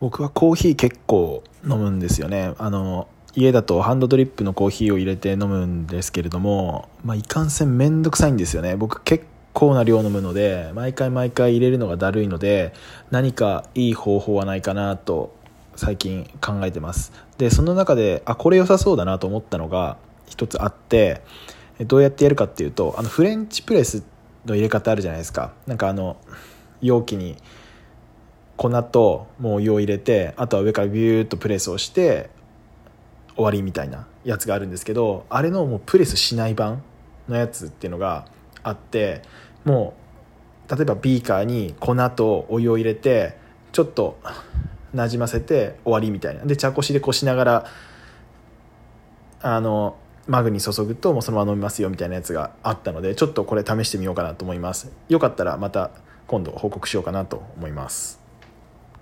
僕はコーヒー結構飲むんですよね。あの家だとハンドドリップのコーヒーを入れて飲むんですけれども、まあ、いかんせんめんどくさいんですよね。僕結構な量飲むので毎回毎回入れるのがだるいので何かいい方法はないかなと最近考えてます。でその中であこれ良さそうだなと思ったのが一つあってどうやってやるかっていうとあのフレンチプレスの入れ方あるじゃないですか。なんかあの容器に粉ともうお湯を入れてあとは上からビューッとプレスをして終わりみたいなやつがあるんですけどあれのもうプレスしない版のやつっていうのがあってもう例えばビーカーに粉とお湯を入れてちょっとなじませて終わりみたいな。で茶こしでこしながらあのマグに注ぐともうそのまま飲みますよみたいなやつがあったのでちょっとこれ試してみようかなと思います。よかったらまた今度報告しようかなと思います。